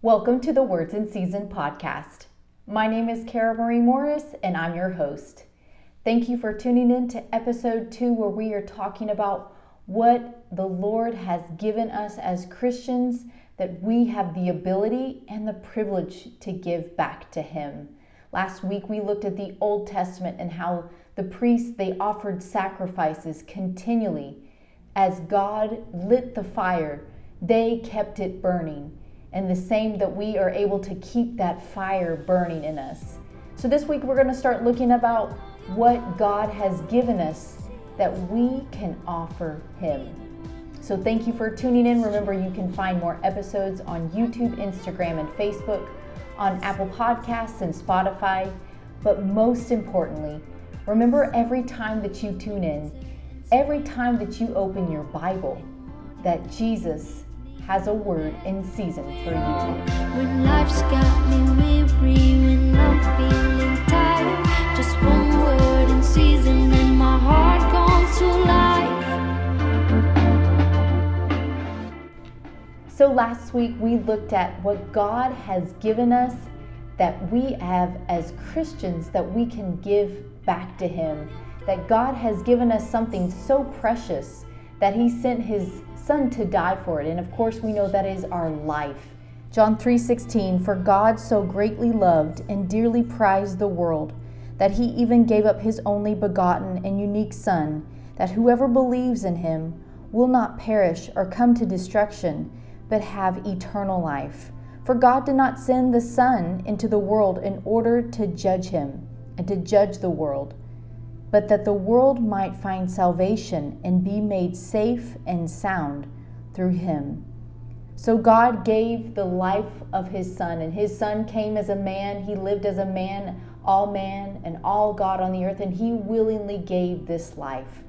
Welcome to the Words in Season podcast. My name is Kara Marie Morris, and I'm your host. Thank you for tuning in to episode two, where we are talking about what the Lord has given us as Christians that we have the ability and the privilege to give back to Him. Last week, we looked at the Old Testament and how the priests they offered sacrifices continually as God lit the fire they kept it burning and the same that we are able to keep that fire burning in us. So this week we're going to start looking about what God has given us that we can offer him. So thank you for tuning in. Remember you can find more episodes on YouTube, Instagram, and Facebook, on Apple Podcasts and Spotify, but most importantly, remember every time that you tune in, every time that you open your Bible, that Jesus has a word in season for you. When life's got me weary, when I'm feeling tired, just one word in season and my heart comes to life. So last week we looked at what God has given us that we have as Christians that we can give back to Him. That God has given us something so precious that He sent His son to die for it. And of course, we know that is our life. John 3:16 For God so greatly loved and dearly prized the world that he even gave up his only begotten and unique son that whoever believes in him will not perish or come to destruction but have eternal life. For God did not send the son into the world in order to judge him and to judge the world but that the world might find salvation and be made safe and sound through him. So God gave the life of his son, and his son came as a man. He lived as a man, all man and all God on the earth, and he willingly gave this life.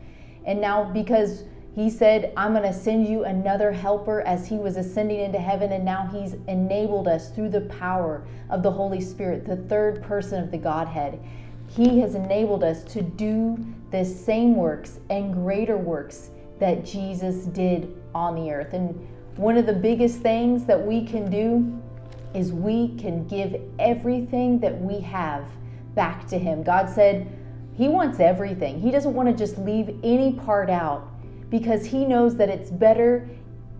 And now, because he said, I'm going to send you another helper as he was ascending into heaven, and now he's enabled us through the power of the Holy Spirit, the third person of the Godhead. He has enabled us to do the same works and greater works that Jesus did on the earth. And one of the biggest things that we can do is we can give everything that we have back to Him. God said He wants everything, He doesn't want to just leave any part out because He knows that it's better.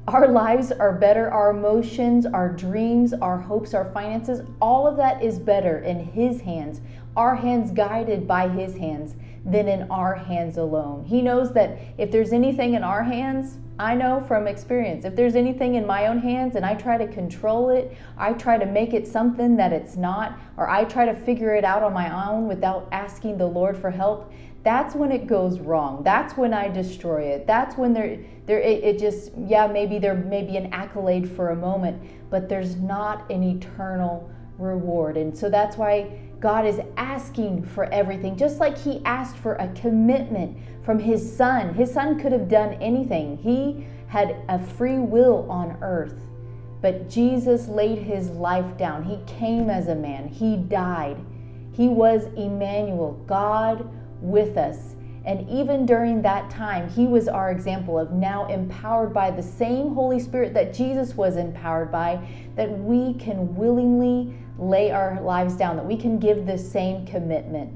Our lives are better, our emotions, our dreams, our hopes, our finances, all of that is better in His hands our hands guided by His hands than in our hands alone. He knows that if there's anything in our hands, I know from experience, if there's anything in my own hands and I try to control it, I try to make it something that it's not, or I try to figure it out on my own without asking the Lord for help, that's when it goes wrong. That's when I destroy it. That's when there, there, it, it just, yeah, maybe there may be an accolade for a moment, but there's not an eternal reward. And so that's why God is asking for everything, just like He asked for a commitment from His Son. His Son could have done anything, He had a free will on earth. But Jesus laid His life down. He came as a man, He died. He was Emmanuel, God with us. And even during that time, he was our example of now empowered by the same Holy Spirit that Jesus was empowered by, that we can willingly lay our lives down, that we can give the same commitment.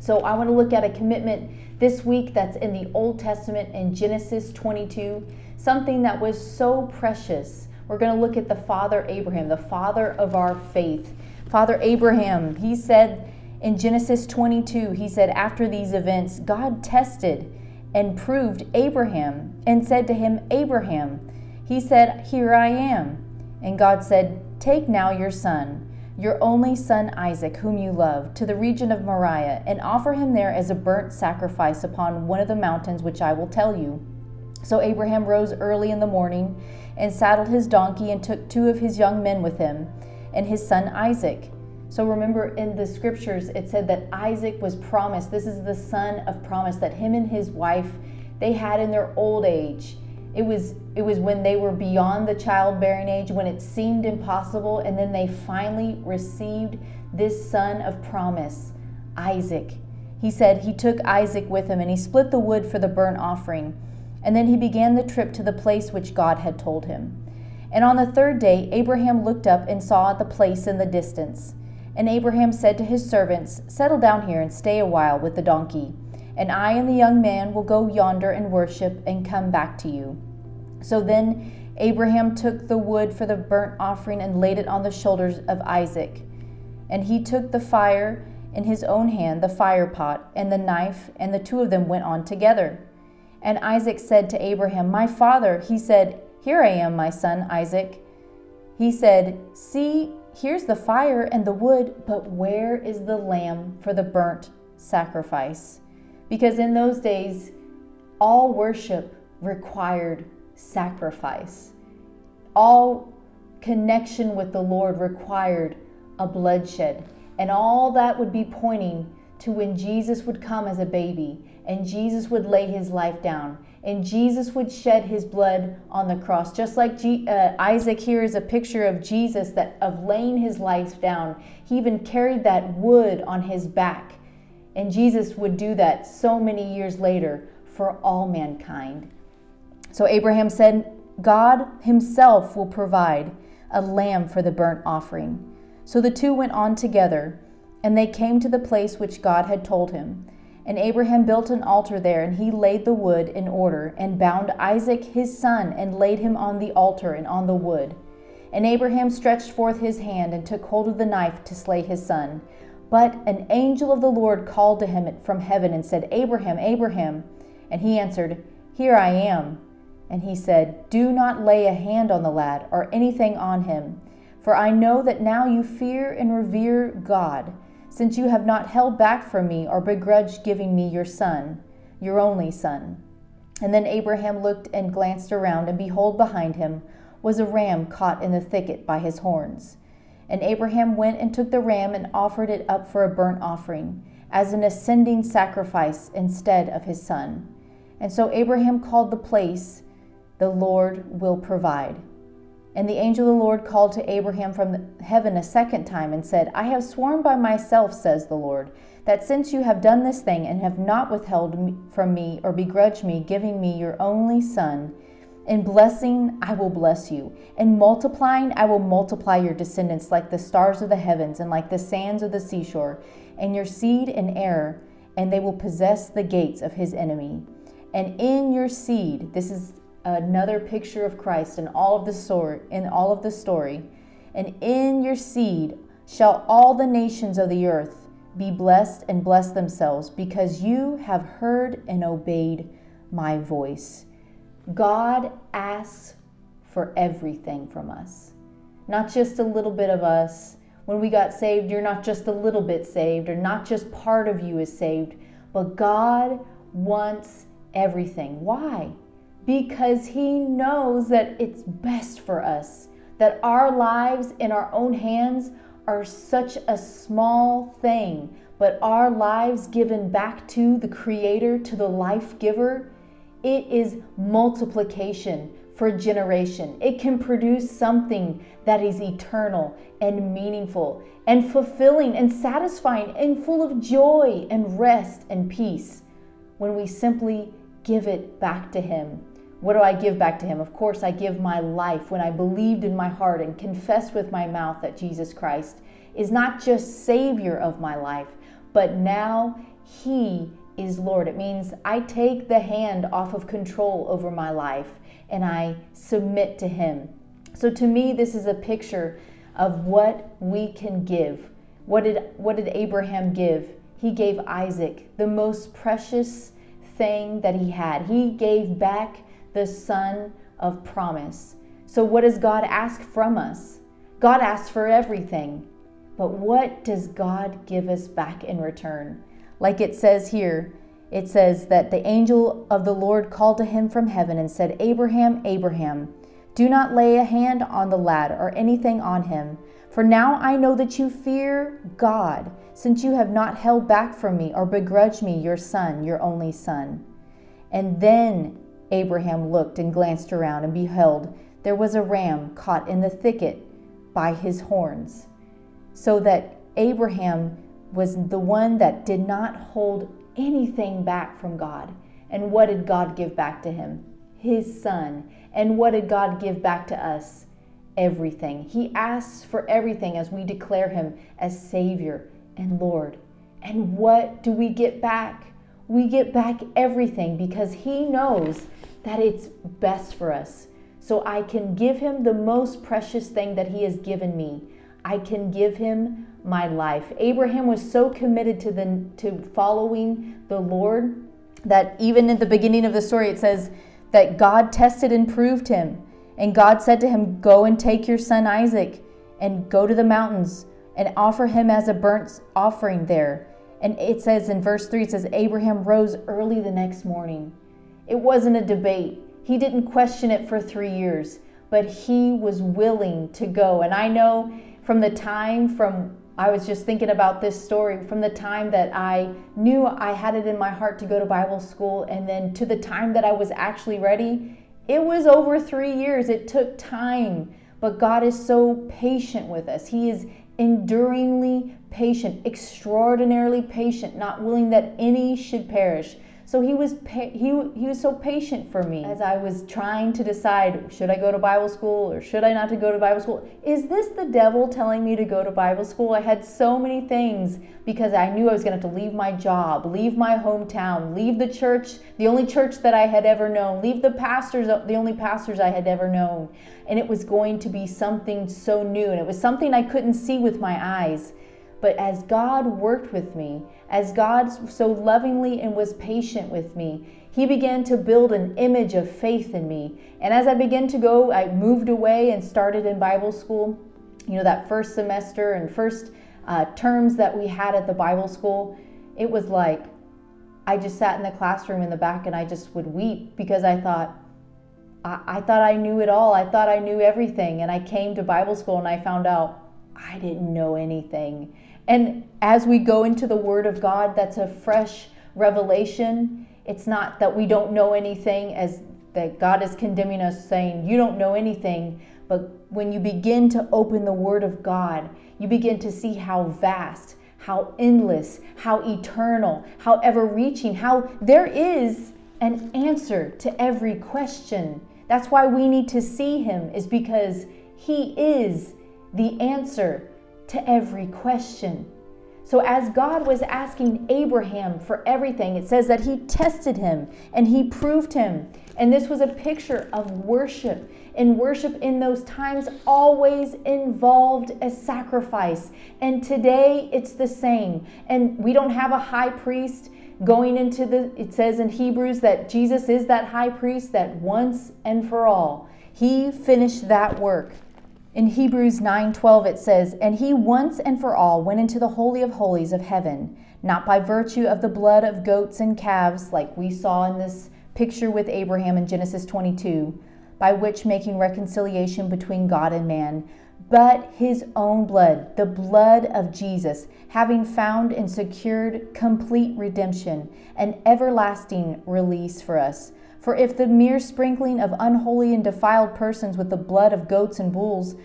So I want to look at a commitment this week that's in the Old Testament in Genesis 22, something that was so precious. We're going to look at the father Abraham, the father of our faith. Father Abraham, he said in Genesis 22, he said, After these events, God tested and proved Abraham and said to him, Abraham, he said, Here I am. And God said, Take now your son your only son Isaac, whom you love, to the region of Moriah, and offer him there as a burnt sacrifice upon one of the mountains which I will tell you. So Abraham rose early in the morning and saddled his donkey and took two of his young men with him and his son Isaac. So remember in the scriptures it said that Isaac was promised. This is the son of promise that him and his wife they had in their old age it was it was when they were beyond the childbearing age, when it seemed impossible, and then they finally received this son of promise, Isaac. He said he took Isaac with him and he split the wood for the burnt offering. And then he began the trip to the place which God had told him. And on the third day, Abraham looked up and saw the place in the distance. And Abraham said to his servants, Settle down here and stay a while with the donkey, and I and the young man will go yonder and worship and come back to you. So then Abraham took the wood for the burnt offering and laid it on the shoulders of Isaac. And he took the fire in his own hand, the fire pot, and the knife, and the two of them went on together. And Isaac said to Abraham, My father, he said, Here I am, my son Isaac. He said, See, here's the fire and the wood, but where is the lamb for the burnt sacrifice? Because in those days, all worship required sacrifice. All connection with the Lord required a bloodshed. And all that would be pointing to when Jesus would come as a baby and Jesus would lay his life down and Jesus would shed his blood on the cross. Just like G- uh, Isaac here is a picture of Jesus that of laying his life down. He even carried that wood on his back. And Jesus would do that so many years later for all mankind. So Abraham said, God himself will provide a lamb for the burnt offering. So the two went on together, and they came to the place which God had told him. And Abraham built an altar there, and he laid the wood in order, and bound Isaac his son, and laid him on the altar and on the wood. And Abraham stretched forth his hand, and took hold of the knife to slay his son. But an angel of the Lord called to him from heaven, and said, Abraham, Abraham. And he answered, Here I am. And he said, Do not lay a hand on the lad, or anything on him. For I know that now you fear and revere God, since you have not held back from me or begrudged giving me your son, your only son. And then Abraham looked and glanced around, and behold, behind him was a ram caught in the thicket by his horns. And Abraham went and took the ram and offered it up for a burnt offering, as an ascending sacrifice instead of his son. And so Abraham called the place, The Lord will provide. And the angel of the Lord called to Abraham from heaven a second time and said, I have sworn by myself, says the Lord, that since you have done this thing and have not withheld from me or begrudged me, giving me your only son, in blessing I will bless you, in multiplying I will multiply your descendants like the stars of the heavens and like the sands of the seashore, and your seed in heir, and they will possess the gates of his enemy. And in your seed, this is another picture of Christ in all of the story in all of the story. And in your seed shall all the nations of the earth be blessed and bless themselves because you have heard and obeyed my voice God asks for everything from us. Not just a little bit of us. When we got saved you're not just a little bit saved or not just part of you is saved but God wants everything. Why? Because He knows that it's best for us, that our lives in our own hands are such a small thing, but our lives given back to the Creator, to the life giver, it is multiplication for generation. It can produce something that is eternal and meaningful and fulfilling and satisfying and full of joy and rest and peace when we simply give it back to Him. What do I give back to him? Of course, I give my life when I believed in my heart and confessed with my mouth that Jesus Christ is not just Savior of my life, but now He is Lord. It means I take the hand off of control over my life and I submit to Him. So to me, this is a picture of what we can give. What did, what did Abraham give? He gave Isaac the most precious thing that he had. He gave back the son of promise. So, what does God ask from us? God asks for everything. But what does God give us back in return? Like it says here, it says that the angel of the Lord called to him from heaven and said, Abraham, Abraham, do not lay a hand on the lad or anything on him. For now I know that you fear God, since you have not held back from me or begrudged me your son, your only son. And then Abraham looked and glanced around, and beheld, there was a ram caught in the thicket by his horns. So that Abraham was the one that did not hold anything back from God. And what did God give back to him? His son. And what did God give back to us? everything. He asks for everything as we declare him as Savior and Lord. And what do we get back? We get back everything because he knows that it's best for us. So I can give him the most precious thing that he has given me. I can give him my life. Abraham was so committed to the to following the Lord that even in the beginning of the story it says that God tested and proved him. And God said to him, "Go and take your son Isaac and go to the mountains and offer him as a burnt offering there." And it says in verse 3 it says Abraham rose early the next morning. It wasn't a debate. He didn't question it for 3 years, but he was willing to go. And I know from the time from I was just thinking about this story from the time that I knew I had it in my heart to go to Bible school and then to the time that I was actually ready. It was over three years. It took time, but God is so patient with us. He is enduringly patient, extraordinarily patient, not willing that any should perish, so he was pa- he he was so patient for me as I was trying to decide should I go to Bible school or should I not to go to Bible school. Is this the devil telling me to go to Bible school? I had so many things because I knew I was going to have to leave my job, leave my hometown, leave the church, the only church that I had ever known, leave the pastors, the only pastors I had ever known. And it was going to be something so new and it was something I couldn't see with my eyes. But as God worked with me, as God so lovingly and was patient with me, He began to build an image of faith in me. And as I began to go, I moved away and started in Bible school. You know, that first semester and first uh, terms that we had at the Bible school, it was like I just sat in the classroom in the back and I just would weep because I thought, I, I thought I knew it all. I thought I knew everything. And I came to Bible school and I found out I didn't know anything. And as we go into the Word of God, that's a fresh revelation. It's not that we don't know anything, as that God is condemning us, saying, You don't know anything. But when you begin to open the Word of God, you begin to see how vast, how endless, how eternal, how ever reaching, how there is an answer to every question. That's why we need to see Him, is because He is the answer to every question. So, as God was asking Abraham for everything, it says that he tested him and he proved him. And this was a picture of worship. And worship in those times always involved a sacrifice. And today it's the same. And we don't have a high priest going into the, it says in Hebrews that Jesus is that high priest that once and for all, he finished that work. In Hebrews 9:12 it says, "And he once and for all went into the holy of holies of heaven, not by virtue of the blood of goats and calves like we saw in this picture with Abraham in Genesis 22, by which making reconciliation between God and man, but his own blood, the blood of Jesus, having found and secured complete redemption and everlasting release for us." For if the mere sprinkling of unholy and defiled persons with the blood of goats and bulls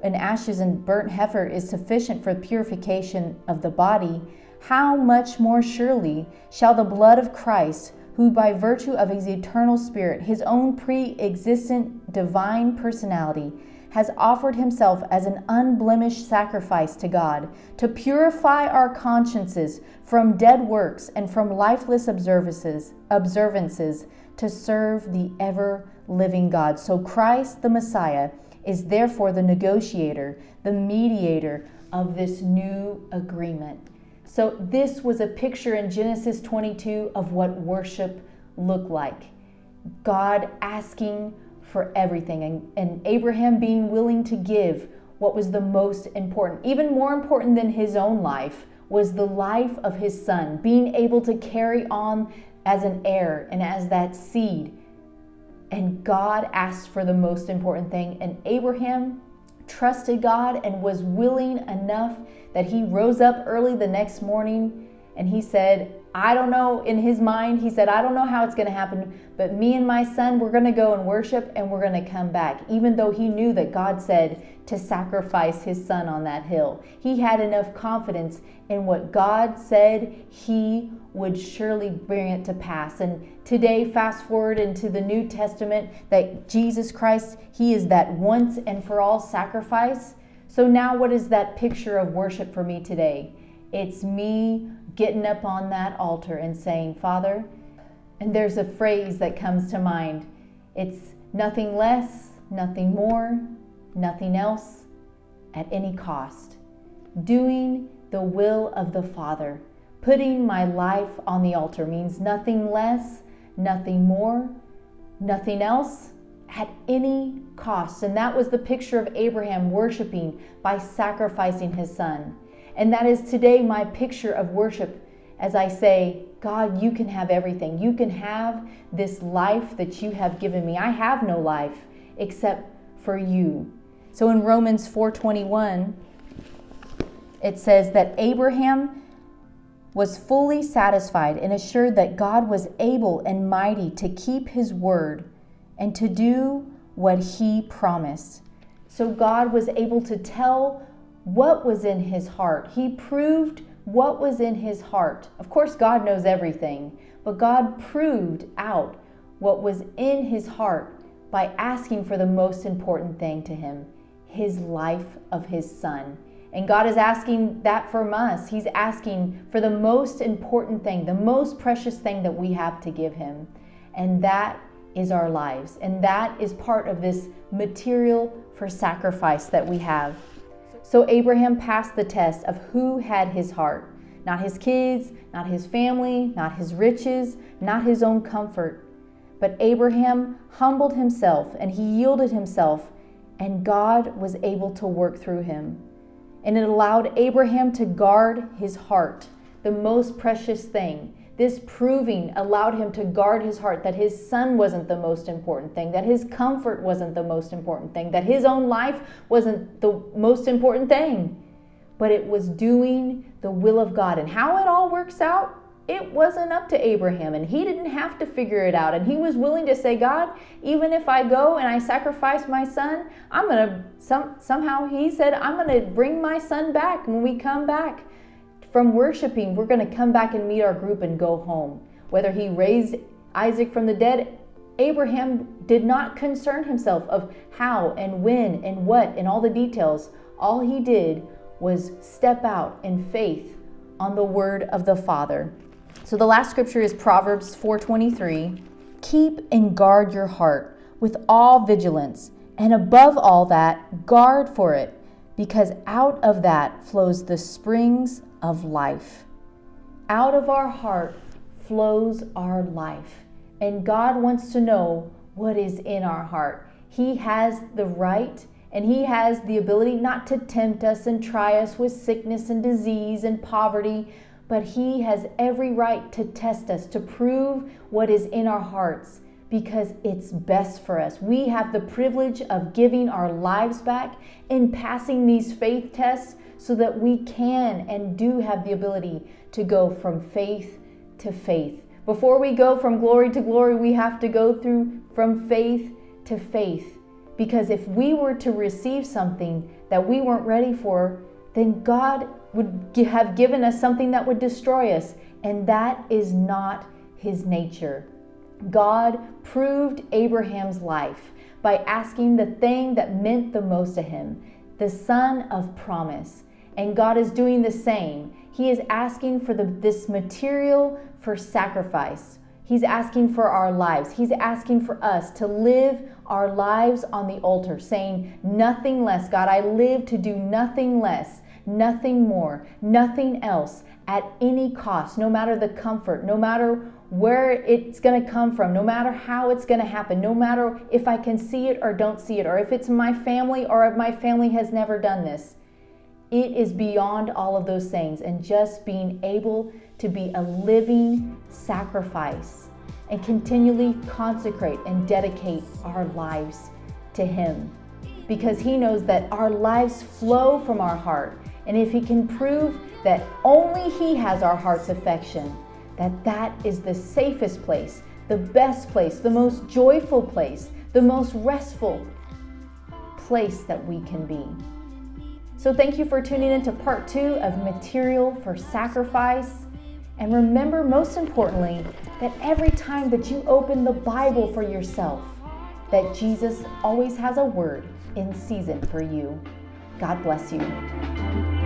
and ashes and burnt heifer is sufficient for purification of the body, how much more surely shall the blood of Christ, who by virtue of his eternal Spirit, his own pre existent divine personality, has offered himself as an unblemished sacrifice to God to purify our consciences from dead works and from lifeless observances, observances to serve the ever living God. So Christ the Messiah is therefore the negotiator, the mediator of this new agreement. So this was a picture in Genesis 22 of what worship looked like. God asking for everything and, and Abraham being willing to give what was the most important, even more important than his own life, was the life of his son, being able to carry on as an heir and as that seed. And God asked for the most important thing. And Abraham trusted God and was willing enough that he rose up early the next morning and he said, I don't know, in his mind, he said, I don't know how it's going to happen, but me and my son, we're going to go and worship and we're going to come back. Even though he knew that God said to sacrifice his son on that hill, he had enough confidence in what God said he would surely bring it to pass. And today, fast forward into the New Testament, that Jesus Christ, he is that once and for all sacrifice. So now, what is that picture of worship for me today? It's me getting up on that altar and saying, Father, and there's a phrase that comes to mind it's nothing less, nothing more, nothing else, at any cost. Doing the will of the Father. Putting my life on the altar means nothing less, nothing more, nothing else, at any cost. And that was the picture of Abraham worshiping by sacrificing his son. And that is today my picture of worship as I say, God, you can have everything. You can have this life that you have given me. I have no life except for you. So in Romans 4:21 it says that Abraham was fully satisfied and assured that God was able and mighty to keep his word and to do what he promised. So God was able to tell what was in his heart. He proved what was in his heart. Of course, God knows everything, but God proved out what was in his heart by asking for the most important thing to him his life of his son. And God is asking that from us. He's asking for the most important thing, the most precious thing that we have to give him. And that is our lives. And that is part of this material for sacrifice that we have. So Abraham passed the test of who had his heart not his kids, not his family, not his riches, not his own comfort. But Abraham humbled himself and he yielded himself, and God was able to work through him. And it allowed Abraham to guard his heart, the most precious thing. This proving allowed him to guard his heart that his son wasn't the most important thing, that his comfort wasn't the most important thing, that his own life wasn't the most important thing, but it was doing the will of God. And how it all works out, it wasn't up to Abraham, and he didn't have to figure it out. And he was willing to say, God, even if I go and I sacrifice my son, I'm going to, some, somehow he said, I'm going to bring my son back when we come back from worshiping, we're going to come back and meet our group and go home. Whether he raised Isaac from the dead, Abraham did not concern himself of how and when and what and all the details. All he did was step out in faith on the word of the Father. So the last scripture is Proverbs 4:23. Keep and guard your heart with all vigilance, and above all that, guard for it, because out of that flows the springs of life. Out of our heart flows our life. And God wants to know what is in our heart. He has the right and He has the ability not to tempt us and try us with sickness and disease and poverty, but He has every right to test us, to prove what is in our hearts because it's best for us. We have the privilege of giving our lives back and passing these faith tests so that we can and do have the ability to go from faith to faith. Before we go from glory to glory, we have to go through from faith to faith. Because if we were to receive something that we weren't ready for, then God would have given us something that would destroy us. And that is not his nature. God proved Abraham's life by asking the thing that meant the most to him, the son of promise. And God is doing the same. He is asking for the, this material for sacrifice. He's asking for our lives. He's asking for us to live our lives on the altar, saying, Nothing less. God, I live to do nothing less, nothing more, nothing else at any cost, no matter the comfort, no matter where it's going to come from, no matter how it's going to happen, no matter if I can see it or don't see it, or if it's my family or if my family has never done this. It is beyond all of those things and just being able to be a living sacrifice and continually consecrate and dedicate our lives to Him because He knows that our lives flow from our heart. And if He can prove that only He has our heart's affection, that that is the safest place, the best place, the most joyful place, the most restful place that we can be. So, thank you for tuning in to part two of Material for Sacrifice. And remember, most importantly, that every time that you open the Bible for yourself, that Jesus always has a word in season for you. God bless you.